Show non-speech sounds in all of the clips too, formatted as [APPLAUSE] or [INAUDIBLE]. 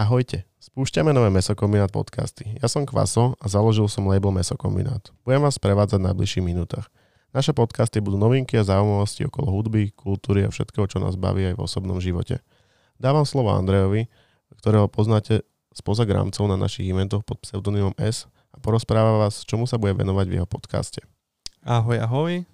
Ahojte, spúšťame nové Mesokombinát podcasty. Ja som Kvaso a založil som label Mesokombinát. Budem vás prevádzať v najbližších minútach. Naše podcasty budú novinky a zaujímavosti okolo hudby, kultúry a všetkého, čo nás baví aj v osobnom živote. Dávam slovo Andrejovi, ktorého poznáte spoza gramcov na našich eventoch pod pseudonymom S a porozpráva vás, čomu sa bude venovať v jeho podcaste. Ahoj, ahoj.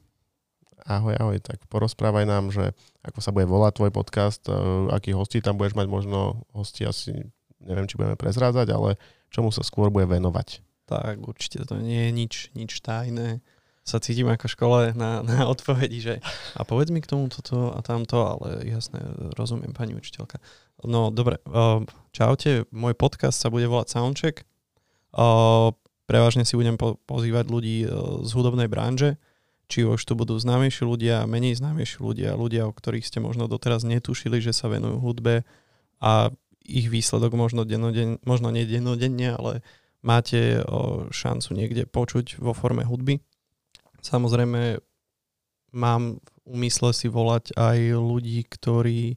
Ahoj, ahoj, tak porozprávaj nám, že ako sa bude volať tvoj podcast, e, akých hostí tam budeš mať, možno hosti asi neviem, či budeme prezrádzať, ale čomu sa skôr bude venovať. Tak určite to nie je nič, nič tajné. Sa cítim ako škole na, na odpovedi, že a povedz mi k tomu toto a tamto, ale jasné, rozumiem pani učiteľka. No dobre, čaute, môj podcast sa bude volať Soundcheck. Prevažne si budem pozývať ľudí e, z hudobnej branže, či už to budú známejší ľudia, menej známejší ľudia, ľudia, o ktorých ste možno doteraz netušili, že sa venujú hudbe a ich výsledok možno, dennoden, možno nie dennodenne, ale máte o, šancu niekde počuť vo forme hudby. Samozrejme, mám v úmysle si volať aj ľudí, ktorí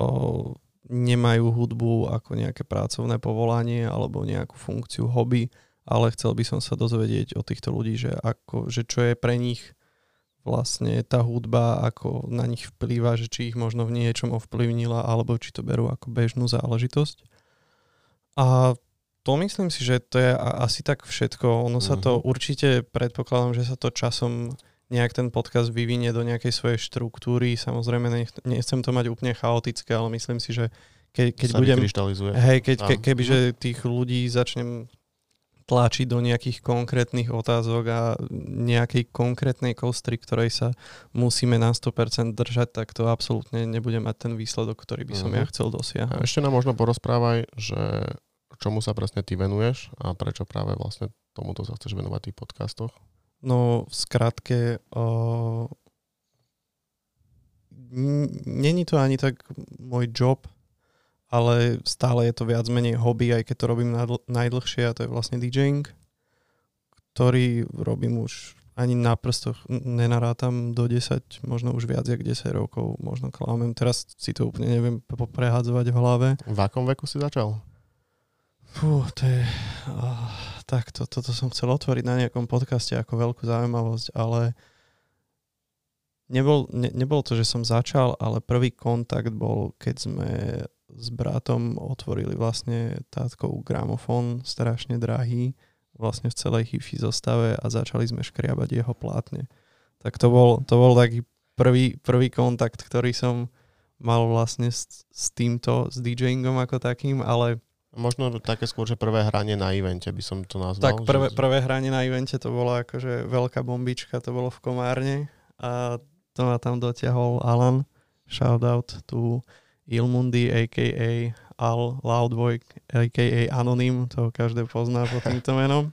o, nemajú hudbu ako nejaké pracovné povolanie alebo nejakú funkciu hobby, ale chcel by som sa dozvedieť od týchto ľudí, že, ako, že čo je pre nich vlastne tá hudba, ako na nich vplýva, že či ich možno v niečom ovplyvnila, alebo či to berú ako bežnú záležitosť. A to myslím si, že to je asi tak všetko. Ono sa to mhm. určite, predpokladám, že sa to časom nejak ten podcast vyvinie do nejakej svojej štruktúry. Samozrejme, nechcem to mať úplne chaotické, ale myslím si, že ke, keď budem... Hej, keď, ke, keby, že tých ľudí začnem tlačiť do nejakých konkrétnych otázok a nejakej konkrétnej kostry, ktorej sa musíme na 100% držať, tak to absolútne nebude mať ten výsledok, ktorý by som uh-huh. ja chcel dosiahnuť. A ešte nám možno porozprávaj, že čomu sa presne ty venuješ a prečo práve vlastne tomuto sa chceš venovať v tých podcastoch? No, v skratke, uh, není to ani tak môj job, ale stále je to viac menej hobby, aj keď to robím najdlhšie a to je vlastne DJing, ktorý robím už ani na prstoch nenarátam do 10, možno už viac jak 10 rokov, možno klamem. Teraz si to úplne neviem prehádzovať v hlave. V akom veku si začal? Fú, to je... Uh, tak to, toto som chcel otvoriť na nejakom podcaste ako veľkú zaujímavosť, ale nebol, ne, nebol to, že som začal, ale prvý kontakt bol, keď sme s bratom otvorili vlastne tátkov gramofón, strašne drahý, vlastne v celej hifi zostave a začali sme škriabať jeho plátne. Tak to bol, to bol taký prvý, prvý kontakt, ktorý som mal vlastne s, s týmto, s DJingom ako takým, ale Možno také skôr, že prvé hranie na evente by som to nazval. Tak prvé, že... prvé hranie na evente to bolo akože veľká bombička, to bolo v Komárne a to ma tam dotiahol Alan. Shout out tu Ilmundi, a.k.a. Al Loudboy, a.k.a. Anonym, to každý pozná pod týmto [LAUGHS] menom.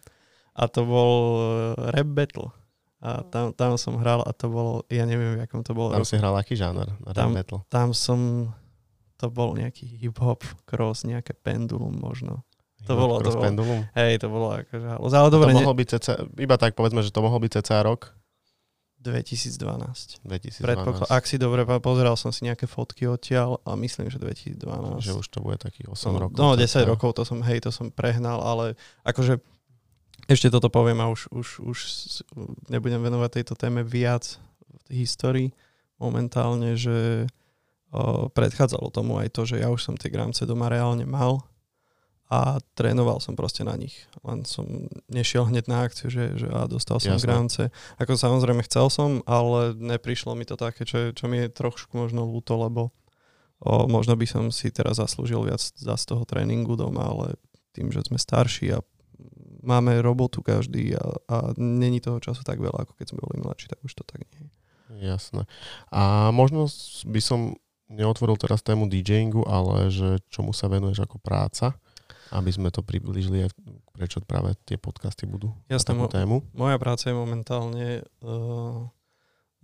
A to bol uh, rap battle. A tam, tam som hral a to bolo, ja neviem, v akom to bolo. Tam si hral aký žáner na tam, rap battle? Tam som, to bol nejaký hip-hop, cross, nejaké pendulum možno. To bolo, to bolo, pendulum? Hej, to bolo akože Ale dobre, to mohol byť ceca, iba tak povedzme, že to mohol byť cca rok? 2012. 2012. Predpokl- ak si dobre pozeral som si nejaké fotky odtiaľ a myslím, že 2012. Že už to bude takých 8 no, rokov. No, 10 tak, rokov to som, hej, to som prehnal, ale akože ešte toto poviem a už, už, už nebudem venovať tejto téme viac v histórii momentálne, že o, predchádzalo tomu aj to, že ja už som tie gramce doma reálne mal a trénoval som proste na nich. Len som nešiel hneď na akciu, že, že a dostal som Jasne. gránce. Ako samozrejme chcel som, ale neprišlo mi to také, čo, čo mi je trošku možno ľúto, lebo o, možno by som si teraz zaslúžil viac za z toho tréningu doma, ale tým, že sme starší a máme robotu každý a, a není toho času tak veľa, ako keď sme boli mladší, tak už to tak nie je. Jasné. A možno by som neotvoril teraz tému DJingu, ale že čomu sa venuješ ako práca? Aby sme to približili aj prečo práve tie podcasty budú Jasne, na takú tému. Moja práca je momentálne uh,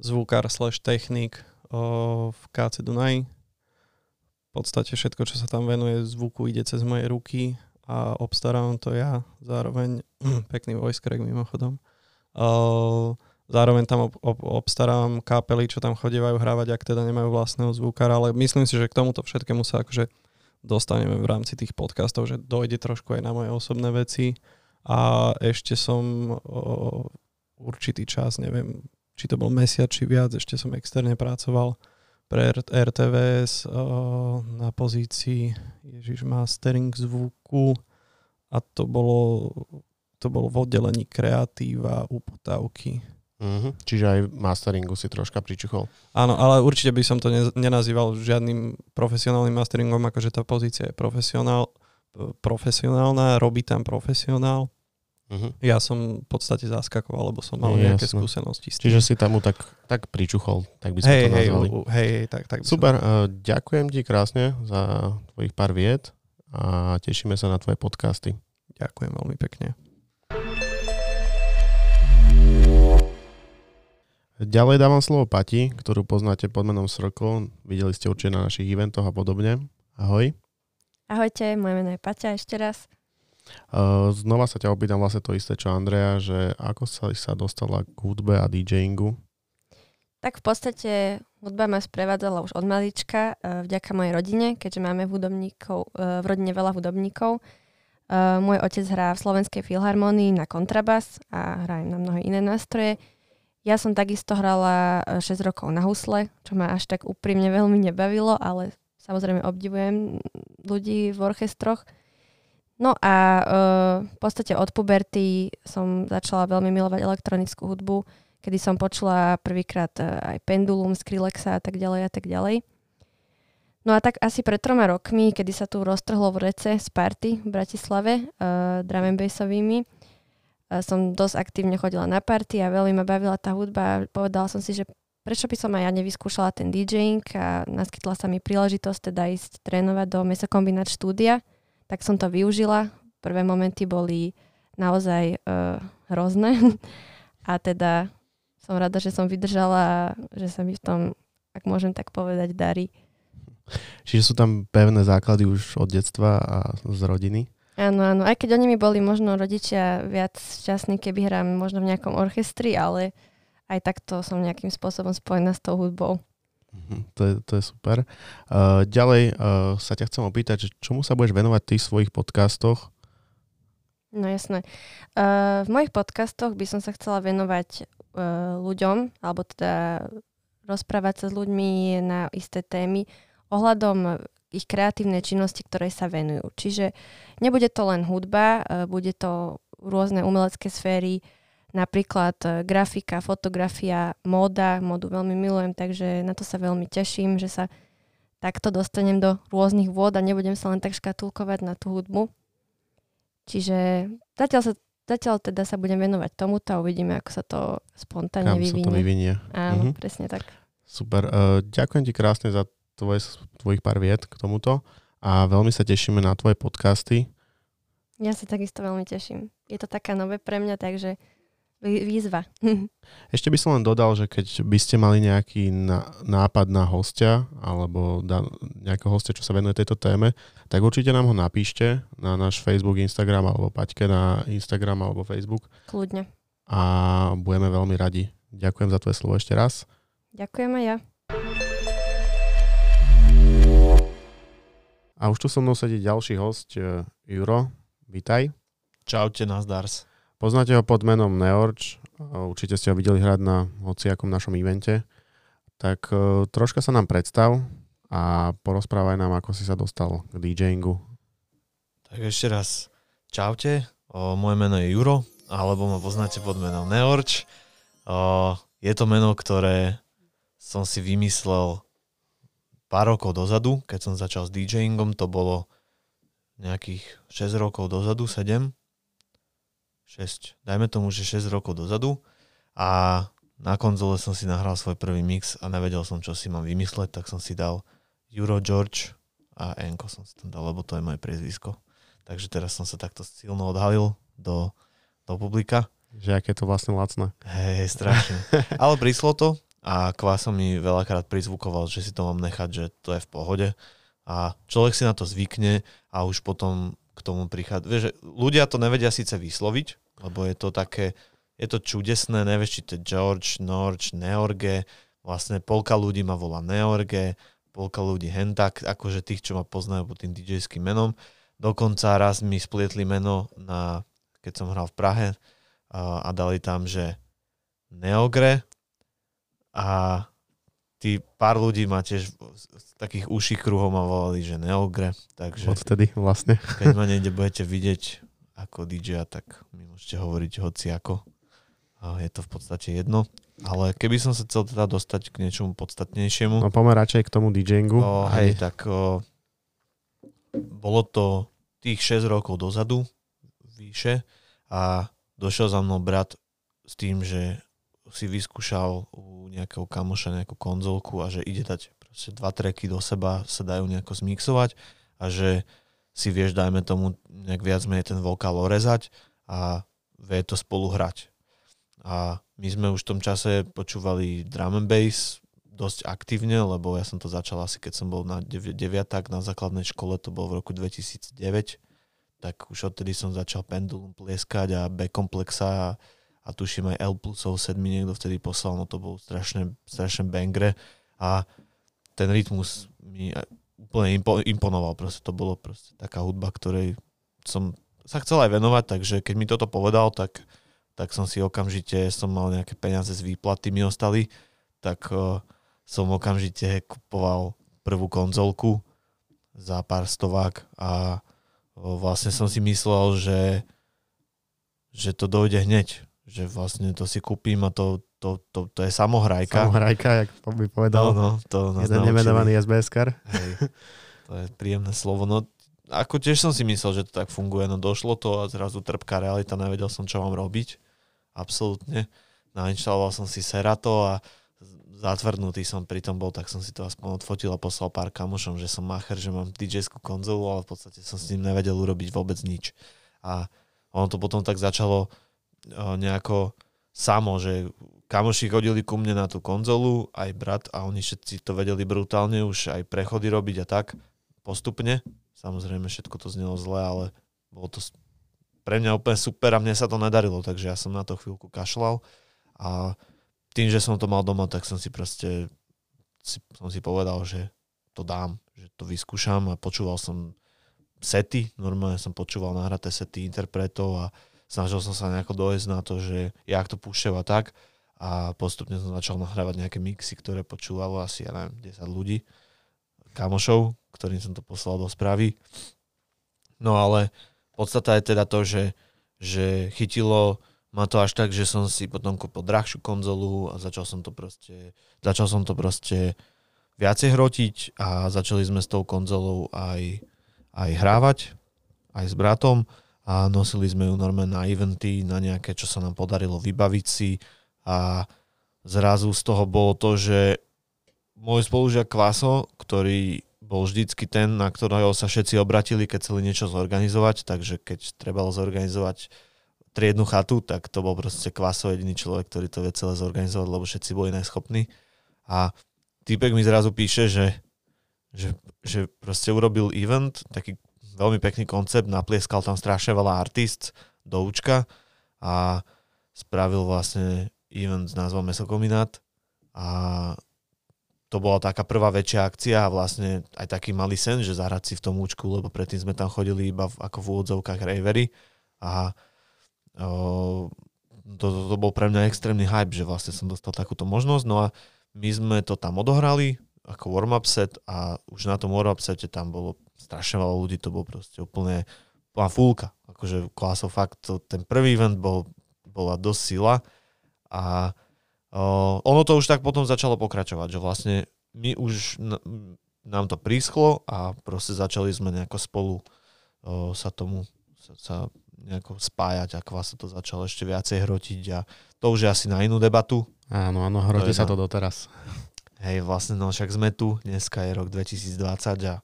zvukár slash technik uh, v KC Dunaj. V podstate všetko, čo sa tam venuje zvuku, ide cez moje ruky a obstarám to ja. Zároveň [CLEARS THROAT] pekný voice crack mimochodom. Uh, zároveň tam ob, ob, obstarám kapely, čo tam chodievajú hrávať, ak teda nemajú vlastného zvukára, ale myslím si, že k tomuto všetkému sa akože dostaneme v rámci tých podcastov, že dojde trošku aj na moje osobné veci a ešte som o, určitý čas, neviem, či to bol mesiac, či viac, ešte som externe pracoval pre RTVS o, na pozícii Ježiš mastering zvuku a to bolo, to bolo v oddelení kreatíva, uputávky. Mm-hmm. Čiže aj masteringu si troška pričuchol. Áno, ale určite by som to ne, nenazýval žiadnym profesionálnym masteringom, akože tá pozícia je profesionál, profesionálna, robí tam profesionál Uh-huh. Ja som v podstate zaskakoval, lebo som mal Je, nejaké skúsenosti s tým. Čiže si tam tak, tak pričuchol, tak by sme hey, to nazvali. Hej, hej, hej, tak, tak Super, uh, ďakujem ti krásne za tvojich pár viet a tešíme sa na tvoje podcasty. Ďakujem veľmi pekne. Ďalej dávam slovo Pati, ktorú poznáte pod menom Circle. Videli ste určite na našich eventoch a podobne. Ahoj. Ahojte, moje meno je Paťa ešte raz. Znova sa ťa opýtam vlastne to isté, čo Andrea, že ako sa sa dostala k hudbe a DJingu? Tak v podstate hudba ma sprevádzala už od malička vďaka mojej rodine, keďže máme hudobníkov, v rodine veľa hudobníkov. Môj otec hrá v Slovenskej filharmonii na kontrabas a hrá na mnohé iné nástroje. Ja som takisto hrala 6 rokov na husle, čo ma až tak úprimne veľmi nebavilo, ale samozrejme obdivujem ľudí v orchestroch. No a uh, v podstate od puberty som začala veľmi milovať elektronickú hudbu, kedy som počula prvýkrát uh, aj Pendulum, Skrillexa a tak ďalej a tak ďalej. No a tak asi pred troma rokmi, kedy sa tu roztrhlo v rece z party v Bratislave uh, drum and bassovými, som dosť aktívne chodila na party a veľmi ma bavila tá hudba povedala som si, že prečo by som aj ja nevyskúšala ten DJing a naskytla sa mi príležitosť teda ísť trénovať do Mesokombinát štúdia, tak som to využila. Prvé momenty boli naozaj uh, hrozné [LAUGHS] a teda som rada, že som vydržala a že sa mi v tom, ak môžem tak povedať, darí. Čiže sú tam pevné základy už od detstva a z rodiny? Áno, áno. Aj keď oni mi boli možno rodičia viac šťastní, keby hrám možno v nejakom orchestri, ale aj takto som nejakým spôsobom spojená s tou hudbou. Mhm, to je, to je super. Uh, ďalej uh, sa ťa chcem opýtať, že čomu sa budeš venovať ty v svojich podcastoch? No jasné. Uh, v mojich podcastoch by som sa chcela venovať uh, ľuďom, alebo teda rozprávať sa s ľuďmi na isté témy ohľadom ich kreatívnej činnosti, ktorej sa venujú. Čiže nebude to len hudba, uh, bude to rôzne umelecké sféry, Napríklad e, grafika, fotografia, móda, módu veľmi milujem, takže na to sa veľmi teším, že sa takto dostanem do rôznych vôd a nebudem sa len tak škatulkovať na tú hudbu. Čiže zatiaľ, sa, zatiaľ teda sa budem venovať tomuto a uvidíme, ako sa to spontánne Kam vyvinie. Sa to vyvinie. Áno, mm-hmm. presne tak. Super. Uh, ďakujem ti krásne za tvoje, tvojich pár viet k tomuto a veľmi sa tešíme na tvoje podcasty. Ja sa takisto veľmi teším. Je to taká nové pre mňa, takže výzva. [LAUGHS] Ešte by som len dodal, že keď by ste mali nejaký nápad na hostia alebo nejakého hostia, čo sa venuje tejto téme, tak určite nám ho napíšte na náš Facebook, Instagram alebo Paťke na Instagram alebo Facebook. Kľudne. A budeme veľmi radi. Ďakujem za tvoje slovo ešte raz. Ďakujem aj ja. A už tu so mnou sedí ďalší host, eh, Juro. Vítaj. Čaute, nazdars. Poznáte ho pod menom Neorč, určite ste ho videli hrať na hociakom našom evente. Tak uh, troška sa nám predstav a porozprávaj nám, ako si sa dostal k DJingu. Tak ešte raz, čaute, o, moje meno je Juro, alebo ma poznáte pod menom Neorč. O, je to meno, ktoré som si vymyslel pár rokov dozadu, keď som začal s DJingom, to bolo nejakých 6 rokov dozadu, 7 6, dajme tomu, že 6 rokov dozadu a na konzole som si nahral svoj prvý mix a nevedel som, čo si mám vymysleť, tak som si dal Euro George a Enko som si tam dal, lebo to je moje priezvisko. Takže teraz som sa takto silno odhalil do, do publika. Že aké to vlastne lacné. Hej, strašne. Ale príslo to a Kváso mi veľakrát prizvukoval, že si to mám nechať, že to je v pohode. A človek si na to zvykne a už potom k tomu prichádza. Vieš, ľudia to nevedia síce vysloviť, lebo je to také, je to čudesné, nevieš, či to George, Norge, Neorge, vlastne polka ľudí ma volá Neorge, polka ľudí hen tak, akože tých, čo ma poznajú pod tým DJ-ským menom. Dokonca raz mi splietli meno, na, keď som hral v Prahe a dali tam, že Neogre a tí pár ľudí ma tiež z takých uších kruhov ma volali, že Neogre, takže Odvtedy vlastne. keď ma niekde budete vidieť ako DJ, tak mi môžete hovoriť hoci ako. A je to v podstate jedno. Ale keby som sa chcel teda dostať k niečomu podstatnejšiemu, No pomer radšej k tomu DJingu. o, hej, tak o, bolo to tých 6 rokov dozadu, vyše, a došiel za mnou brat s tým, že si vyskúšal u nejakého kamoša nejakú konzolku a že ide dať proste dva treky do seba, sa dajú nejako zmixovať a že si vieš, dajme tomu, nejak viac menej ten vokál orezať a vie to spolu hrať. A my sme už v tom čase počúvali drum and bass dosť aktívne, lebo ja som to začal asi keď som bol na 9, na základnej škole, to bolo v roku 2009, tak už odtedy som začal Pendulum plieskať a B-komplexa a, a tuším aj L plusov 7 niekto vtedy poslal, no to bol strašne, strašne bangre a ten rytmus mi úplne impo, imponoval, proste to bolo proste taká hudba, ktorej som sa chcel aj venovať, takže keď mi toto povedal, tak tak som si okamžite, som mal nejaké peniaze z výplaty mi ostali, tak uh, som okamžite kupoval prvú konzolku za pár stovák a uh, vlastne som si myslel, že, že to dojde hneď, že vlastne to si kúpim a to, to, to, to je samohrajka. Samohrajka, jak by povedal. No, no, to nás jeden naučili. nemenovaný. Hej, to je príjemné slovo. No, ako tiež som si myslel, že to tak funguje, no došlo to a zrazu trpká realita, nevedel som, čo mám robiť absolútne. Nainštaloval som si Serato a zatvrdnutý som pri tom bol, tak som si to aspoň odfotil a poslal pár kamošom, že som macher, že mám DJ-skú konzolu, ale v podstate som s ním nevedel urobiť vôbec nič. A ono to potom tak začalo nejako samo, že kamoši chodili ku mne na tú konzolu, aj brat a oni všetci to vedeli brutálne už aj prechody robiť a tak postupne. Samozrejme všetko to znelo zle, ale bolo to pre mňa úplne super a mne sa to nedarilo, takže ja som na to chvíľku kašľal a tým, že som to mal doma, tak som si proste si, som si povedal, že to dám, že to vyskúšam a počúval som sety, normálne som počúval nahraté sety interpretov a snažil som sa nejako dojsť na to, že jak to púšťava tak a postupne som začal nahrávať nejaké mixy, ktoré počúvalo asi, ja neviem, 10 ľudí, kamošov, ktorým som to poslal do správy. No ale podstata je teda to, že, že chytilo ma to až tak, že som si potom kúpil drahšiu konzolu a začal som to proste, začal som to proste viacej hrotiť a začali sme s tou konzolou aj, aj hrávať, aj s bratom a nosili sme ju normálne na eventy, na nejaké, čo sa nám podarilo vybaviť si a zrazu z toho bolo to, že môj spolužiak Kvaso, ktorý bol vždycky ten, na ktorého sa všetci obratili, keď chceli niečo zorganizovať, takže keď trebalo zorganizovať triednu chatu, tak to bol proste Kvaso jediný človek, ktorý to vie celé zorganizovať, lebo všetci boli neschopní. A týpek mi zrazu píše, že, že, že proste urobil event, taký veľmi pekný koncept, naplieskal tam strašne veľa artist do účka a spravil vlastne event s názvom Mesokombinát a to bola taká prvá väčšia akcia a vlastne aj taký malý sen, že zahrať si v tom účku, lebo predtým sme tam chodili iba v, ako v úvodzovkách ravery a to, to, to bol pre mňa extrémny hype, že vlastne som dostal takúto možnosť, no a my sme to tam odohrali ako warm-up set a už na tom warm-up sete tam bolo strašne veľa ľudí, to bol proste úplne bola fúlka, akože klasov fakt, to, ten prvý event bol, bola dosť sila a Uh, ono to už tak potom začalo pokračovať, že vlastne my už n- nám to prísklo a proste začali sme nejako spolu uh, sa tomu sa, sa nejako spájať a sa to začalo ešte viacej hrotiť a to už je asi na inú debatu. Áno, áno, hroti sa to doteraz. Hej, vlastne no však sme tu, dneska je rok 2020 a,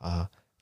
a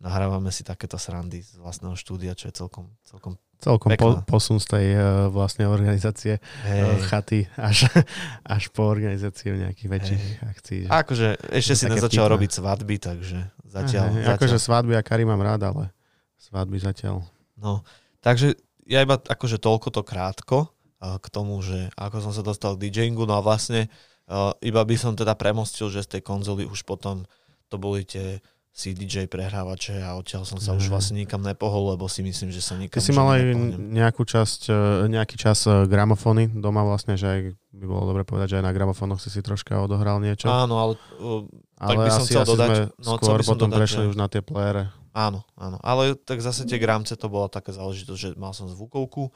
nahrávame si takéto srandy z vlastného štúdia, čo je celkom, celkom Celkom po, posun z tej uh, vlastne organizácie uh, hej, chaty až, [LAUGHS] až po organizáciu nejakých väčších Hej. akcií. že- Akože ešte si vtipné. robiť svadby, takže zatiaľ, Hej, zatiaľ Akože svadby a kary mám rád, ale svadby zatiaľ. No, takže ja iba akože toľko to krátko uh, k tomu, že ako som sa dostal k DJingu, no a vlastne uh, iba by som teda premostil, že z tej konzoly už potom to boli tie CDJ prehrávače a odtiaľ som sa už Mhm. vlastne nikam nepohol, lebo si myslím, že sa nikam Ty si mal aj nejakú časť, e, nejaký čas e, gramofóny doma vlastne, že aj by bolo dobre povedať, že aj na gramofónoch si si troška odohral niečo. Áno, ale uh, tak ale by som asi, chcel asi dodať- sme no, skôr by som potom dodať, prešli že- už na tie playere. áno, áno. Ale tak zase tie gramce to bola taká záležitosť, že mal som zvukovku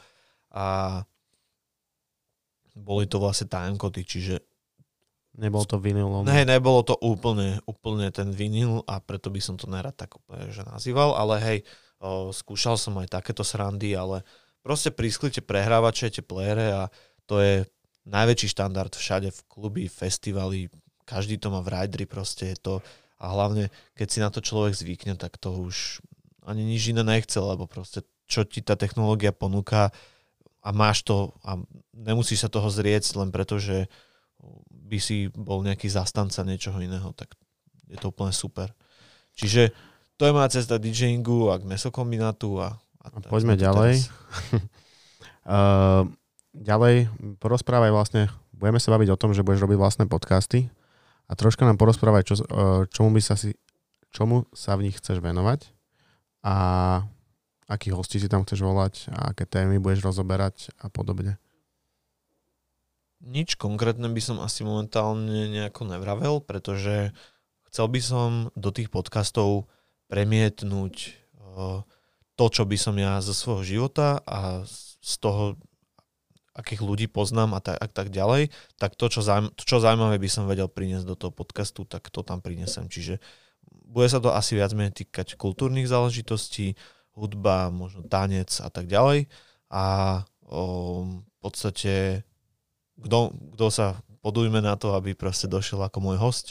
a boli to vlastne timecody, čiže Nebol to vinyl. Ne, nebolo to úplne, úplne ten vinyl a preto by som to nerad tak úplne že nazýval, ale hej, o, skúšal som aj takéto srandy, ale proste prísklite prehrávače, tie playere a to je najväčší štandard všade v kluby, festivali, každý to má v rideri, proste je to a hlavne, keď si na to človek zvykne, tak to už ani nič iné nechce, lebo proste čo ti tá technológia ponúka a máš to a nemusíš sa toho zrieť len preto, že by si bol nejaký zastanca niečoho iného, tak je to úplne super. Čiže to je moja cesta DJingu a k mesokombinátu a, a, A tak poďme tu ďalej. Uh, [LAUGHS] ďalej porozprávaj vlastne, budeme sa baviť o tom, že budeš robiť vlastné podcasty a troška nám porozprávaj, čo, uh, čomu, by sa si, čomu sa v nich chceš venovať a akých hostí si tam chceš volať a aké témy budeš rozoberať a podobne. Nič konkrétne by som asi momentálne nejako nevravel, pretože chcel by som do tých podcastov premietnúť uh, to, čo by som ja zo svojho života a z toho, akých ľudí poznám a tak, a tak ďalej, tak to čo, zaujím, to, čo zaujímavé by som vedel priniesť do toho podcastu, tak to tam prinesem. Čiže bude sa to asi viac menej týkať kultúrnych záležitostí, hudba, možno tanec a tak ďalej. A o, v podstate kto, sa podujme na to, aby proste došiel ako môj host,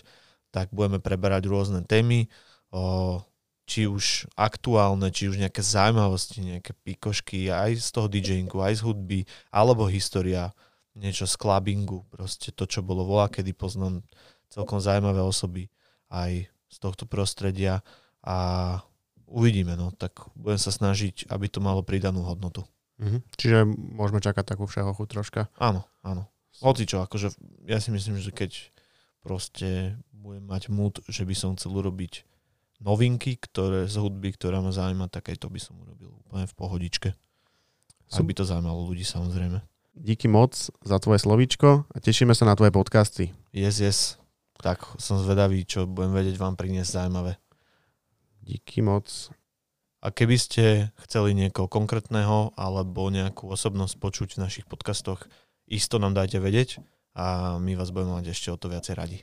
tak budeme preberať rôzne témy, o, či už aktuálne, či už nejaké zaujímavosti, nejaké pikošky aj z toho DJingu, aj z hudby, alebo história, niečo z clubbingu, proste to, čo bolo volá, kedy poznám celkom zaujímavé osoby aj z tohto prostredia a uvidíme, no, tak budem sa snažiť, aby to malo pridanú hodnotu. Mhm. Čiže môžeme čakať takú všehochu troška. Áno, áno. Hoci čo, akože ja si myslím, že keď proste budem mať mood, že by som chcel urobiť novinky, ktoré z hudby, ktorá ma zaujíma, tak aj to by som urobil úplne v pohodičke. Ak by to zaujímalo ľudí samozrejme. Díky moc za tvoje slovíčko a tešíme sa na tvoje podcasty. Yes, yes. Tak som zvedavý, čo budem vedieť vám priniesť zaujímavé. Díky moc. A keby ste chceli niekoho konkrétneho alebo nejakú osobnosť počuť v našich podcastoch, isto nám dajte vedieť a my vás budeme mať ešte o to viacej radi.